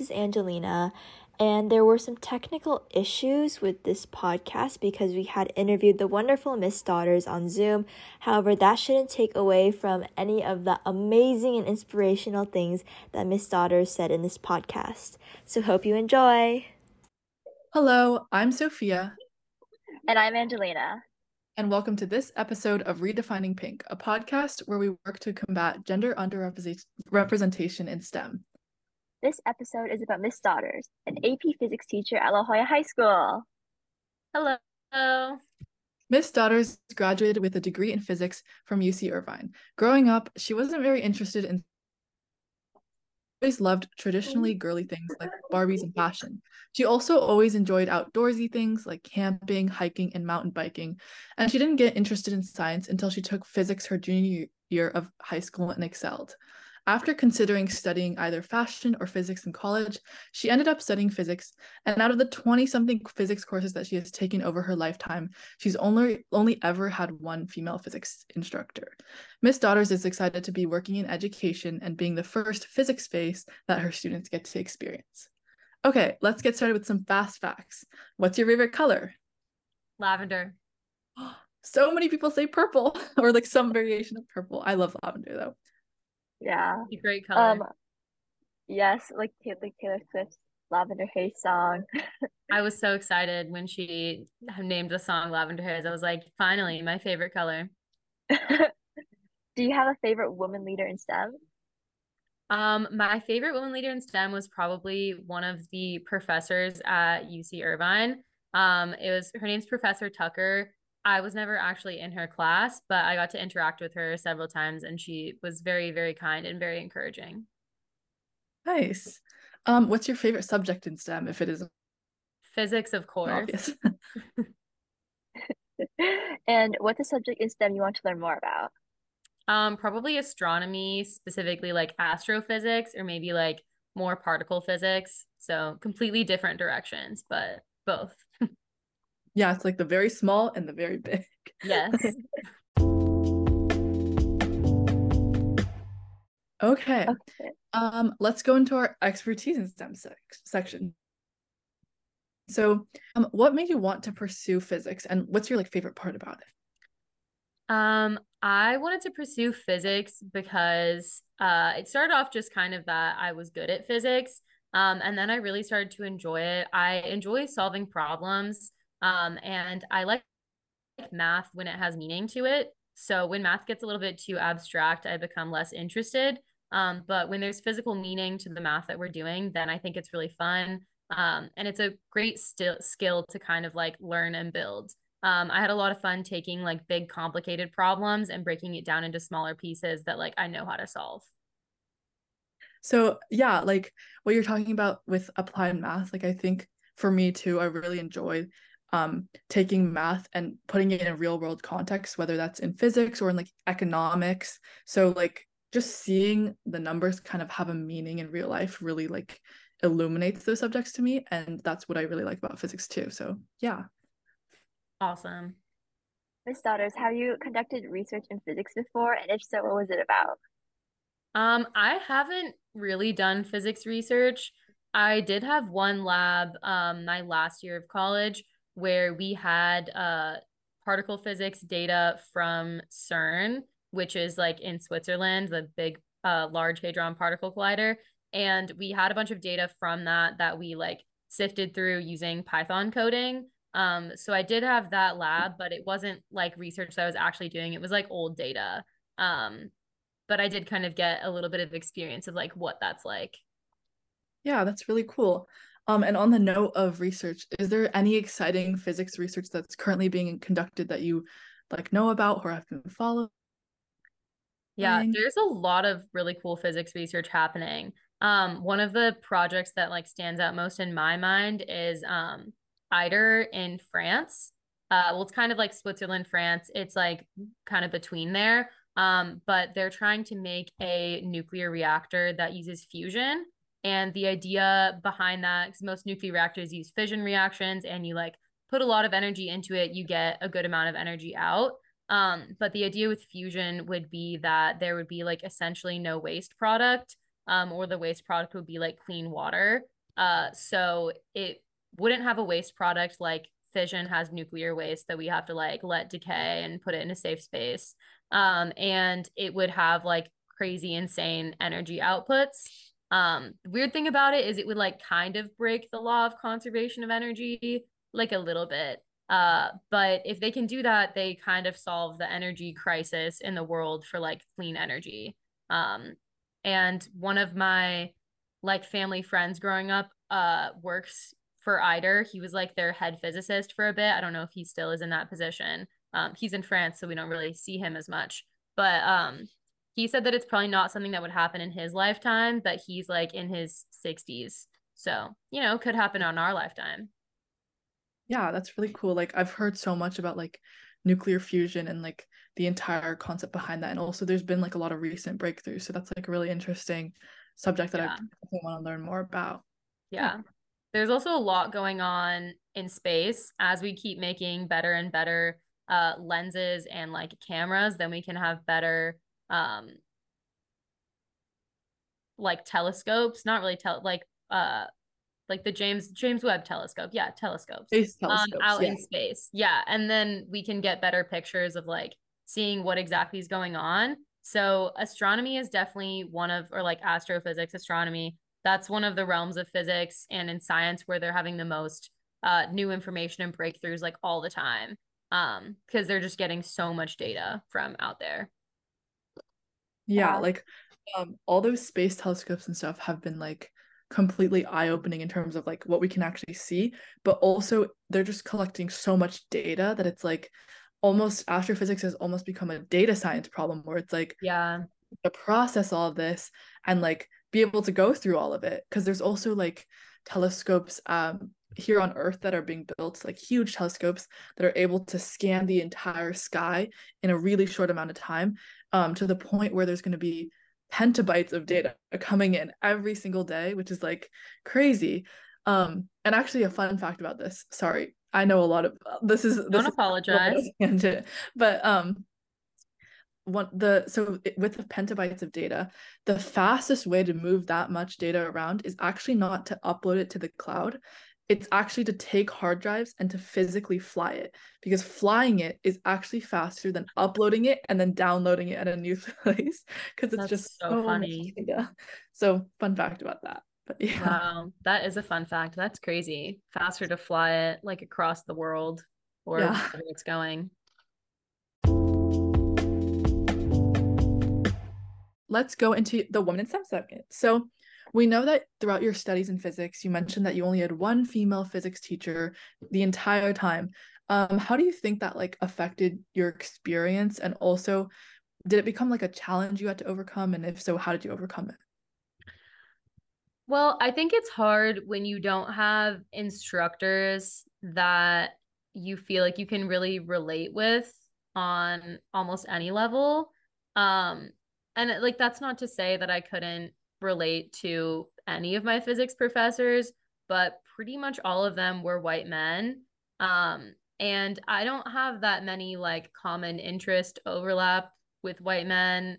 this is Angelina, and there were some technical issues with this podcast because we had interviewed the wonderful Miss Daughters on Zoom. However, that shouldn't take away from any of the amazing and inspirational things that Miss Daughters said in this podcast. So, hope you enjoy. Hello, I'm Sophia. And I'm Angelina. And welcome to this episode of Redefining Pink, a podcast where we work to combat gender underrepresentation in STEM. This episode is about Miss Daughters, an AP physics teacher at La Jolla High School. Hello. Miss Daughters graduated with a degree in physics from UC Irvine. Growing up, she wasn't very interested in always loved traditionally girly things like Barbies and fashion. She also always enjoyed outdoorsy things like camping, hiking, and mountain biking. And she didn't get interested in science until she took physics her junior year of high school and excelled. After considering studying either fashion or physics in college, she ended up studying physics. And out of the 20 something physics courses that she has taken over her lifetime, she's only only ever had one female physics instructor. Miss Daughters is excited to be working in education and being the first physics face that her students get to experience. Okay, let's get started with some fast facts. What's your favorite color? Lavender. So many people say purple or like some variation of purple. I love lavender though. Yeah. Great color. Um yes, like like Taylor Swift's Lavender Haze song. I was so excited when she named the song Lavender Haze. I was like, finally, my favorite color. Do you have a favorite woman leader in STEM? Um, my favorite woman leader in STEM was probably one of the professors at UC Irvine. Um, it was her name's Professor Tucker. I was never actually in her class, but I got to interact with her several times and she was very, very kind and very encouraging. Nice. Um, what's your favorite subject in STEM if it isn't physics, of course? Obvious. and what's a subject in STEM you want to learn more about? Um, probably astronomy, specifically like astrophysics or maybe like more particle physics. So completely different directions, but both. Yeah, it's like the very small and the very big. Yes. okay. Okay. Um, let's go into our expertise in STEM sec- section. So, um, what made you want to pursue physics, and what's your like favorite part about it? Um, I wanted to pursue physics because uh, it started off just kind of that I was good at physics, um, and then I really started to enjoy it. I enjoy solving problems. Um, and I like math when it has meaning to it. So when math gets a little bit too abstract, I become less interested. Um, but when there's physical meaning to the math that we're doing, then I think it's really fun. Um, and it's a great st- skill to kind of like learn and build. Um, I had a lot of fun taking like big complicated problems and breaking it down into smaller pieces that like I know how to solve. So yeah, like what you're talking about with applied math, like I think for me too, I really enjoy um, taking math and putting it in a real world context, whether that's in physics or in like economics. So like just seeing the numbers kind of have a meaning in real life really like illuminates those subjects to me. And that's what I really like about physics too. So yeah. Awesome. Miss Daughters, have you conducted research in physics before? And if so, what was it about? Um, I haven't really done physics research. I did have one lab um my last year of college where we had uh, particle physics data from CERN, which is like in Switzerland, the big, uh, large hadron particle collider. And we had a bunch of data from that that we like sifted through using Python coding. Um, so I did have that lab, but it wasn't like research that I was actually doing. It was like old data. Um, but I did kind of get a little bit of experience of like what that's like. Yeah, that's really cool. Um, and on the note of research, is there any exciting physics research that's currently being conducted that you like know about or have been following? Yeah, there's a lot of really cool physics research happening. Um, one of the projects that like stands out most in my mind is um ITER in France. Uh, well, it's kind of like Switzerland, France. It's like kind of between there. Um, but they're trying to make a nuclear reactor that uses fusion and the idea behind that, because most nuclear reactors use fission reactions and you like put a lot of energy into it, you get a good amount of energy out. Um, but the idea with fusion would be that there would be like essentially no waste product. um, or the waste product would be like clean water. Uh, so it wouldn't have a waste product like fission has nuclear waste that we have to like let decay and put it in a safe space. Um, and it would have like crazy, insane energy outputs. Um, weird thing about it is it would like kind of break the law of conservation of energy, like a little bit. Uh, but if they can do that, they kind of solve the energy crisis in the world for like clean energy. Um, and one of my like family friends growing up uh works for ITER. He was like their head physicist for a bit. I don't know if he still is in that position. Um, he's in France, so we don't really see him as much. But um, he said that it's probably not something that would happen in his lifetime, but he's like in his 60s. So, you know, could happen on our lifetime. Yeah, that's really cool. Like I've heard so much about like nuclear fusion and like the entire concept behind that. And also there's been like a lot of recent breakthroughs. So that's like a really interesting subject that yeah. I want to learn more about. Yeah. yeah. There's also a lot going on in space as we keep making better and better uh lenses and like cameras, then we can have better um like telescopes, not really tell like uh like the James James Webb telescope. Yeah, telescopes. Space telescopes. Um, out yeah. in space. Yeah, and then we can get better pictures of like seeing what exactly is going on. So astronomy is definitely one of or like astrophysics, astronomy. That's one of the realms of physics and in science where they're having the most uh, new information and breakthroughs like all the time. Um, because they're just getting so much data from out there. Yeah, like um all those space telescopes and stuff have been like completely eye-opening in terms of like what we can actually see but also they're just collecting so much data that it's like almost astrophysics has almost become a data science problem where it's like yeah. to process all of this and like be able to go through all of it because there's also like telescopes um here on earth that are being built like huge telescopes that are able to scan the entire sky in a really short amount of time um to the point where there's going to be petabytes of data coming in every single day, which is like crazy. Um, and actually, a fun fact about this. Sorry, I know a lot of this is. Don't apologize. Tangent, but um, one the so with the petabytes of data, the fastest way to move that much data around is actually not to upload it to the cloud it's actually to take hard drives and to physically fly it because flying it is actually faster than uploading it and then downloading it at a new place because it's That's just so, so funny. Yeah. So fun fact about that. But yeah. Wow, that is a fun fact. That's crazy. Faster to fly it like across the world or yeah. where it's going. Let's go into the woman in STEM segment. So we know that throughout your studies in physics, you mentioned that you only had one female physics teacher the entire time. Um, how do you think that like affected your experience? And also, did it become like a challenge you had to overcome? And if so, how did you overcome it? Well, I think it's hard when you don't have instructors that you feel like you can really relate with on almost any level. Um, and like that's not to say that I couldn't relate to any of my physics professors, but pretty much all of them were white men. Um, and I don't have that many like common interest overlap with white men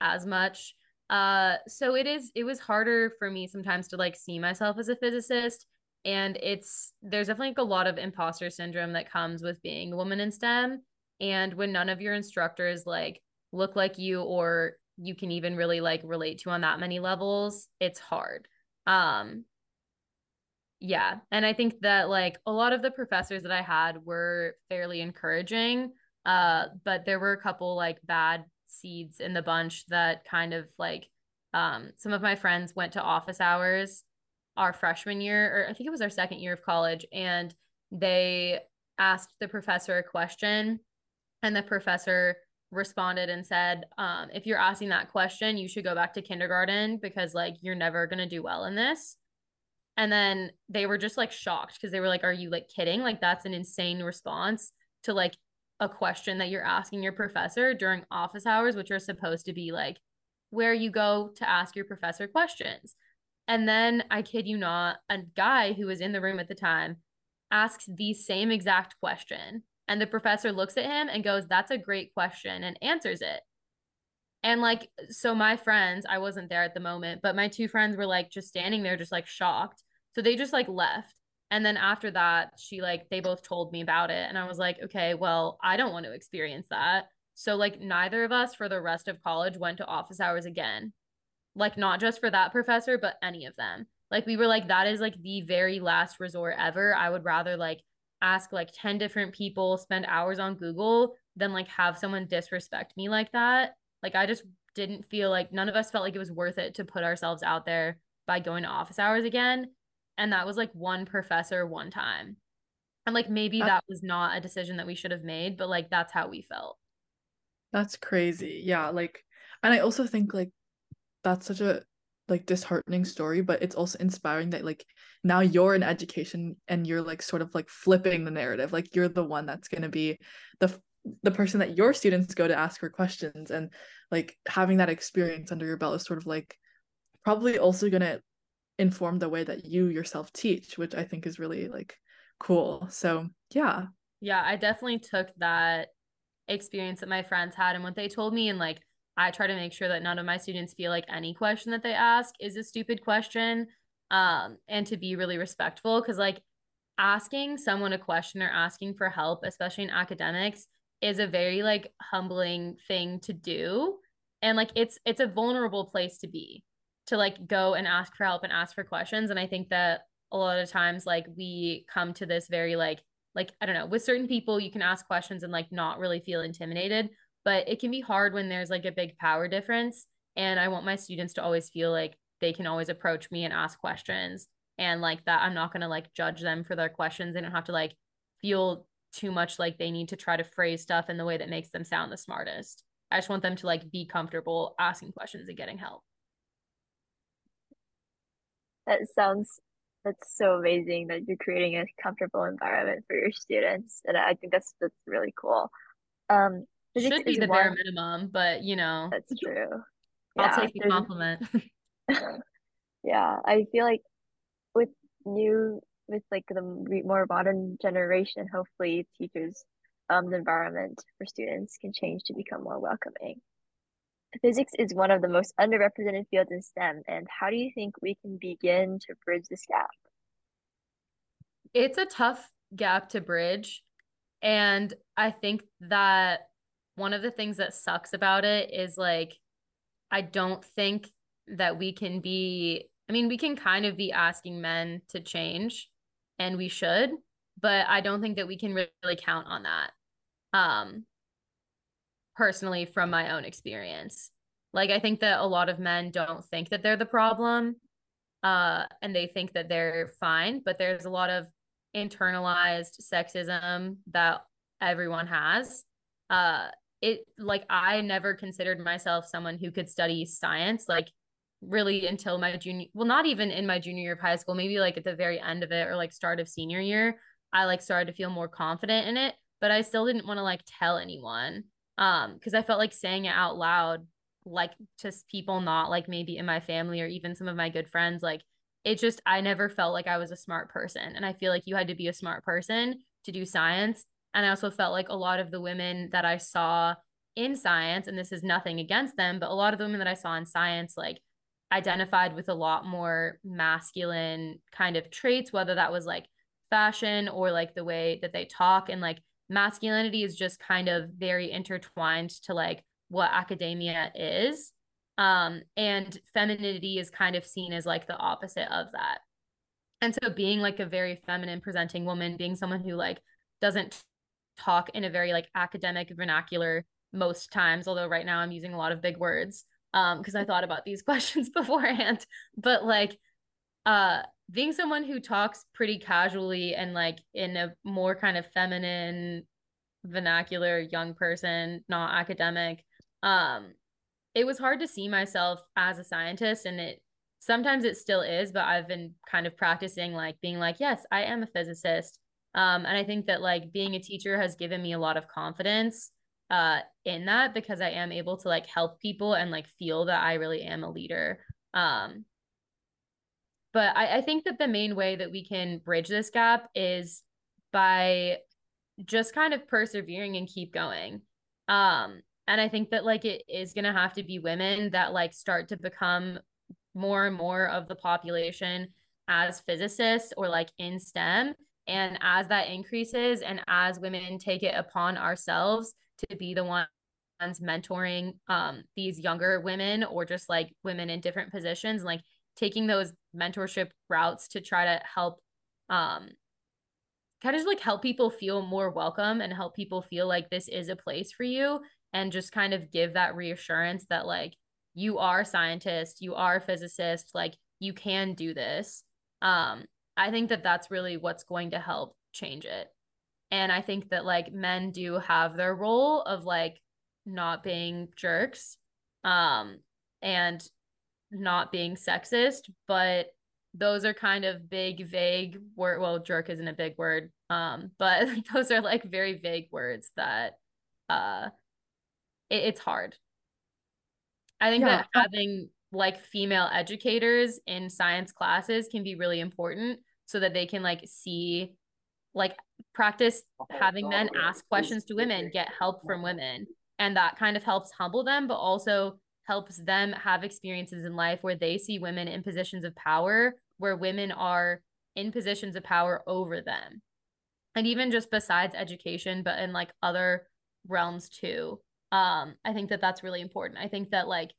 as much. Uh, so it is it was harder for me sometimes to like see myself as a physicist. And it's there's definitely like a lot of imposter syndrome that comes with being a woman in STEM. And when none of your instructors like look like you or you can even really like relate to on that many levels, it's hard. Um yeah, and I think that like a lot of the professors that I had were fairly encouraging. Uh but there were a couple like bad seeds in the bunch that kind of like um some of my friends went to office hours our freshman year or I think it was our second year of college and they asked the professor a question and the professor responded and said, um, if you're asking that question, you should go back to kindergarten because like you're never gonna do well in this. And then they were just like shocked because they were like, Are you like kidding? Like that's an insane response to like a question that you're asking your professor during office hours, which are supposed to be like where you go to ask your professor questions. And then I kid you not, a guy who was in the room at the time asks the same exact question and the professor looks at him and goes, That's a great question, and answers it. And like, so my friends, I wasn't there at the moment, but my two friends were like just standing there, just like shocked. So they just like left. And then after that, she like, they both told me about it. And I was like, okay, well, I don't want to experience that. So, like, neither of us for the rest of college went to office hours again. Like, not just for that professor, but any of them. Like, we were like, that is like the very last resort ever. I would rather like ask like 10 different people, spend hours on Google than like have someone disrespect me like that. Like, I just didn't feel like none of us felt like it was worth it to put ourselves out there by going to office hours again. And that was like one professor one time. And like maybe that was not a decision that we should have made, but like that's how we felt. That's crazy. Yeah, like and I also think like that's such a like disheartening story, but it's also inspiring that like now you're in education and you're like sort of like flipping the narrative. Like you're the one that's going to be the the person that your students go to ask for questions and like having that experience under your belt is sort of like probably also going to inform the way that you yourself teach, which I think is really like cool. So, yeah. Yeah, I definitely took that experience that my friends had and what they told me and like I try to make sure that none of my students feel like any question that they ask is a stupid question um and to be really respectful cuz like asking someone a question or asking for help especially in academics is a very like humbling thing to do and like it's it's a vulnerable place to be to like go and ask for help and ask for questions and I think that a lot of times like we come to this very like like I don't know, with certain people you can ask questions and like not really feel intimidated, but it can be hard when there's like a big power difference and I want my students to always feel like they can always approach me and ask questions and like that I'm not going to like judge them for their questions. They don't have to like feel too much like they need to try to phrase stuff in the way that makes them sound the smartest. I just want them to like be comfortable asking questions and getting help. That sounds that's so amazing that you're creating a comfortable environment for your students, and I think that's that's really cool. Um, should be the one... bare minimum, but you know, that's true. I'll yeah, take the compliment. yeah, I feel like with new with like the more modern generation, hopefully teachers um the environment for students can change to become more welcoming. Physics is one of the most underrepresented fields in STEM, and how do you think we can begin to bridge this gap? It's a tough gap to bridge. And I think that one of the things that sucks about it is like, I don't think that we can be, I mean, we can kind of be asking men to change, and we should, but I don't think that we can really count on that. Um, personally from my own experience. Like I think that a lot of men don't think that they're the problem uh and they think that they're fine, but there's a lot of internalized sexism that everyone has. Uh it like I never considered myself someone who could study science like really until my junior well not even in my junior year of high school maybe like at the very end of it or like start of senior year I like started to feel more confident in it but I still didn't want to like tell anyone um because i felt like saying it out loud like to people not like maybe in my family or even some of my good friends like it just i never felt like i was a smart person and i feel like you had to be a smart person to do science and i also felt like a lot of the women that i saw in science and this is nothing against them but a lot of the women that i saw in science like identified with a lot more masculine kind of traits whether that was like fashion or like the way that they talk. And like masculinity is just kind of very intertwined to like what academia is. Um and femininity is kind of seen as like the opposite of that. And so being like a very feminine presenting woman being someone who like doesn't talk in a very like academic vernacular most times although right now i'm using a lot of big words um because i thought about these questions beforehand. But like uh being someone who talks pretty casually and like in a more kind of feminine vernacular young person not academic um it was hard to see myself as a scientist and it sometimes it still is but i've been kind of practicing like being like yes i am a physicist um and i think that like being a teacher has given me a lot of confidence uh in that because i am able to like help people and like feel that i really am a leader um but I, I think that the main way that we can bridge this gap is by just kind of persevering and keep going. Um, and I think that like it is to have to be women that like start to become more and more of the population as physicists or like in STEM. And as that increases, and as women take it upon ourselves to be the ones mentoring um, these younger women or just like women in different positions, like taking those mentorship routes to try to help um, kind of just like help people feel more welcome and help people feel like this is a place for you and just kind of give that reassurance that like you are a scientist, you are a physicist, like you can do this. Um, I think that that's really what's going to help change it. And I think that like men do have their role of like not being jerks um and not being sexist, but those are kind of big vague word well jerk isn't a big word um but those are like very vague words that uh it, it's hard. I think yeah. that having like female educators in science classes can be really important so that they can like see like practice having men ask questions to women, get help from women. And that kind of helps humble them, but also helps them have experiences in life where they see women in positions of power, where women are in positions of power over them. And even just besides education, but in like other realms too um i think that that's really important i think that like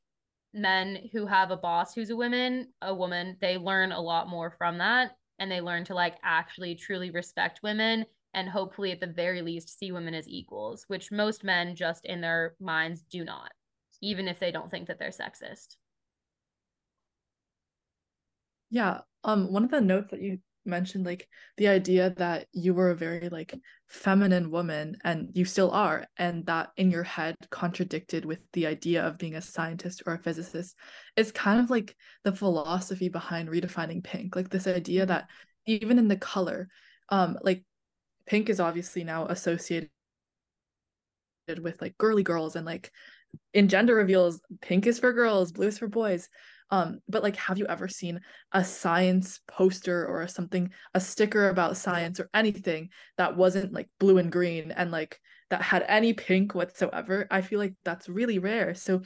men who have a boss who's a woman a woman they learn a lot more from that. And they learn to like actually truly respect women and hopefully at the very least see women as equals which most men just in their minds do not even if they don't think that they're sexist. Yeah um one of the notes that you mentioned like the idea that you were a very like feminine woman and you still are and that in your head contradicted with the idea of being a scientist or a physicist is kind of like the philosophy behind redefining pink. Like this idea that even in the color um like pink is obviously now associated with like girly girls and like in gender reveals pink is for girls blue is for boys um but like have you ever seen a science poster or something a sticker about science or anything that wasn't like blue and green and like that had any pink whatsoever? I feel like that's really rare. So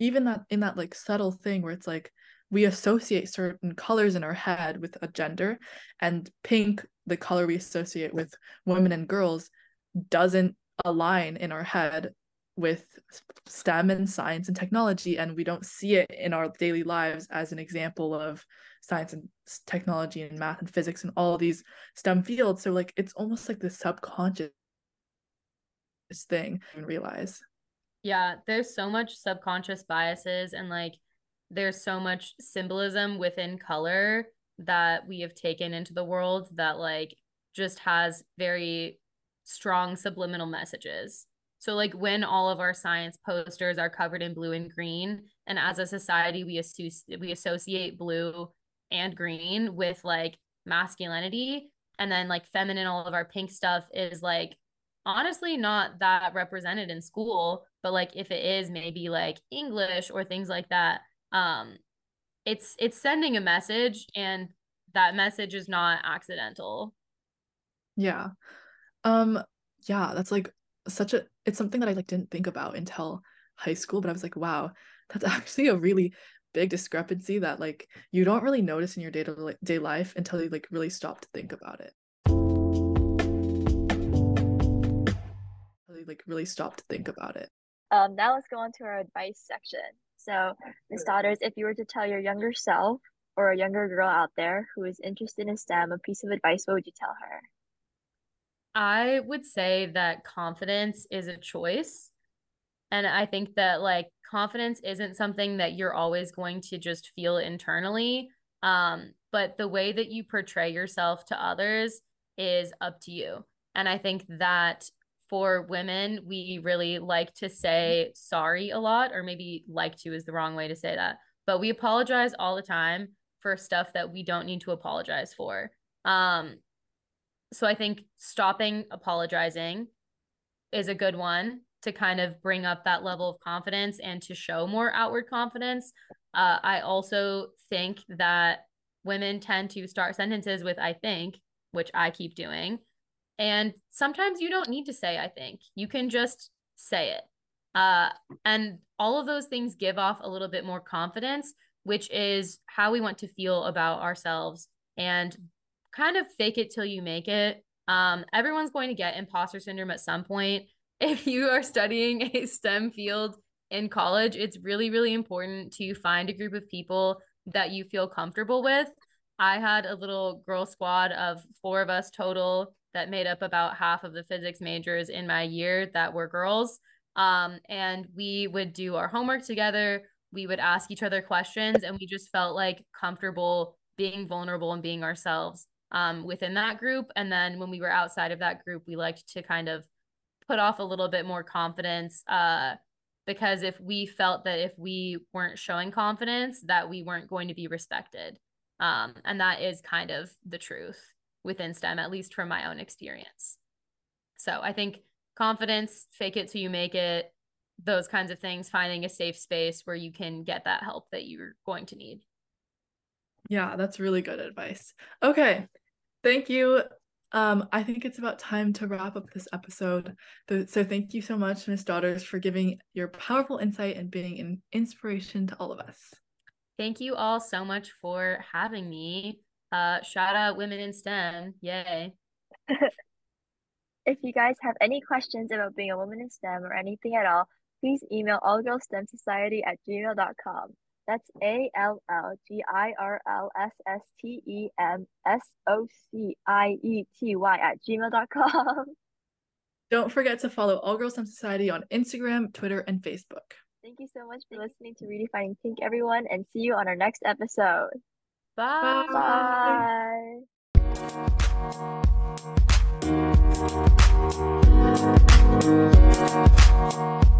even that in that like subtle thing where it's like we associate certain colors in our head with a gender and pink the color we associate with women and girls doesn't align in our head with STEM and science and technology, and we don't see it in our daily lives as an example of science and technology and math and physics and all these STEM fields. So like it's almost like the subconscious thing and realize. Yeah, there's so much subconscious biases and like there's so much symbolism within color that we have taken into the world that like just has very strong subliminal messages so like when all of our science posters are covered in blue and green, and as a society we associate we associate blue and green with like masculinity, and then like feminine, all of our pink stuff is like honestly not that represented in school, but like if it is maybe like English or things like that, um, it's it's sending a message, and that message is not accidental. Yeah. Um yeah, that's like such a it's something that I like didn't think about until high school, but I was like, wow, that's actually a really big discrepancy that like you don't really notice in your day to day life until you like really stop to think about it. Like really stop to think about it. Um, now let's go on to our advice section. So, Miss Daughters, if you were to tell your younger self or a younger girl out there who is interested in STEM a piece of advice, what would you tell her? I would say that confidence is a choice. And I think that like confidence isn't something that you're always going to just feel internally. Um, but the way that you portray yourself to others is up to you. And I think that for women, we really like to say sorry a lot, or maybe like to is the wrong way to say that. But we apologize all the time for stuff that we don't need to apologize for. Um, so I think stopping apologizing is a good one to kind of bring up that level of confidence and to show more outward confidence. Uh, I also think that women tend to start sentences with I think, which I keep doing. And sometimes you don't need to say I think. You can just say it. Uh, and all of those things give off a little bit more confidence, which is how we want to feel about ourselves and kind of fake it till you make it. Um, everyone's going to get imposter syndrome at some point. If you are studying a STEM field in college, it's really, really important to find a group of people that you feel comfortable with. I had a little girl squad of four of us total that made up about half of the physics majors in my year that were girls. Um, and we would do our homework together. We would ask each other questions, and we just felt like comfortable being vulnerable and being ourselves um, within that group. And then when we were outside of that group, we liked to kind of put off a little bit more confidence. Uh, because if we felt that if we weren't showing confidence, that we weren't going to be respected. Um, and that is kind of the truth within STEM, at least from my own experience. So I think confidence, fake it till you make it, those kinds of things, finding a safe space where you can get that help that you're going to need. Yeah, that's really good advice. Okay. Thank you. Um, I think it's about time to wrap up this episode. So, thank you so much, Miss Daughters, for giving your powerful insight and being an inspiration to all of us. Thank you all so much for having me. Uh, shout out Women in STEM. Yay. if you guys have any questions about being a woman in STEM or anything at all, please email allgirlsstemsociety at gmail.com. That's A L L G I R L S S T E M S O C I E T Y at gmail.com. Don't forget to follow All Girls STEM Society on Instagram, Twitter, and Facebook. Thank you so much for listening to Redefining Pink, everyone, and see you on our next episode. Bye. Bye. Bye.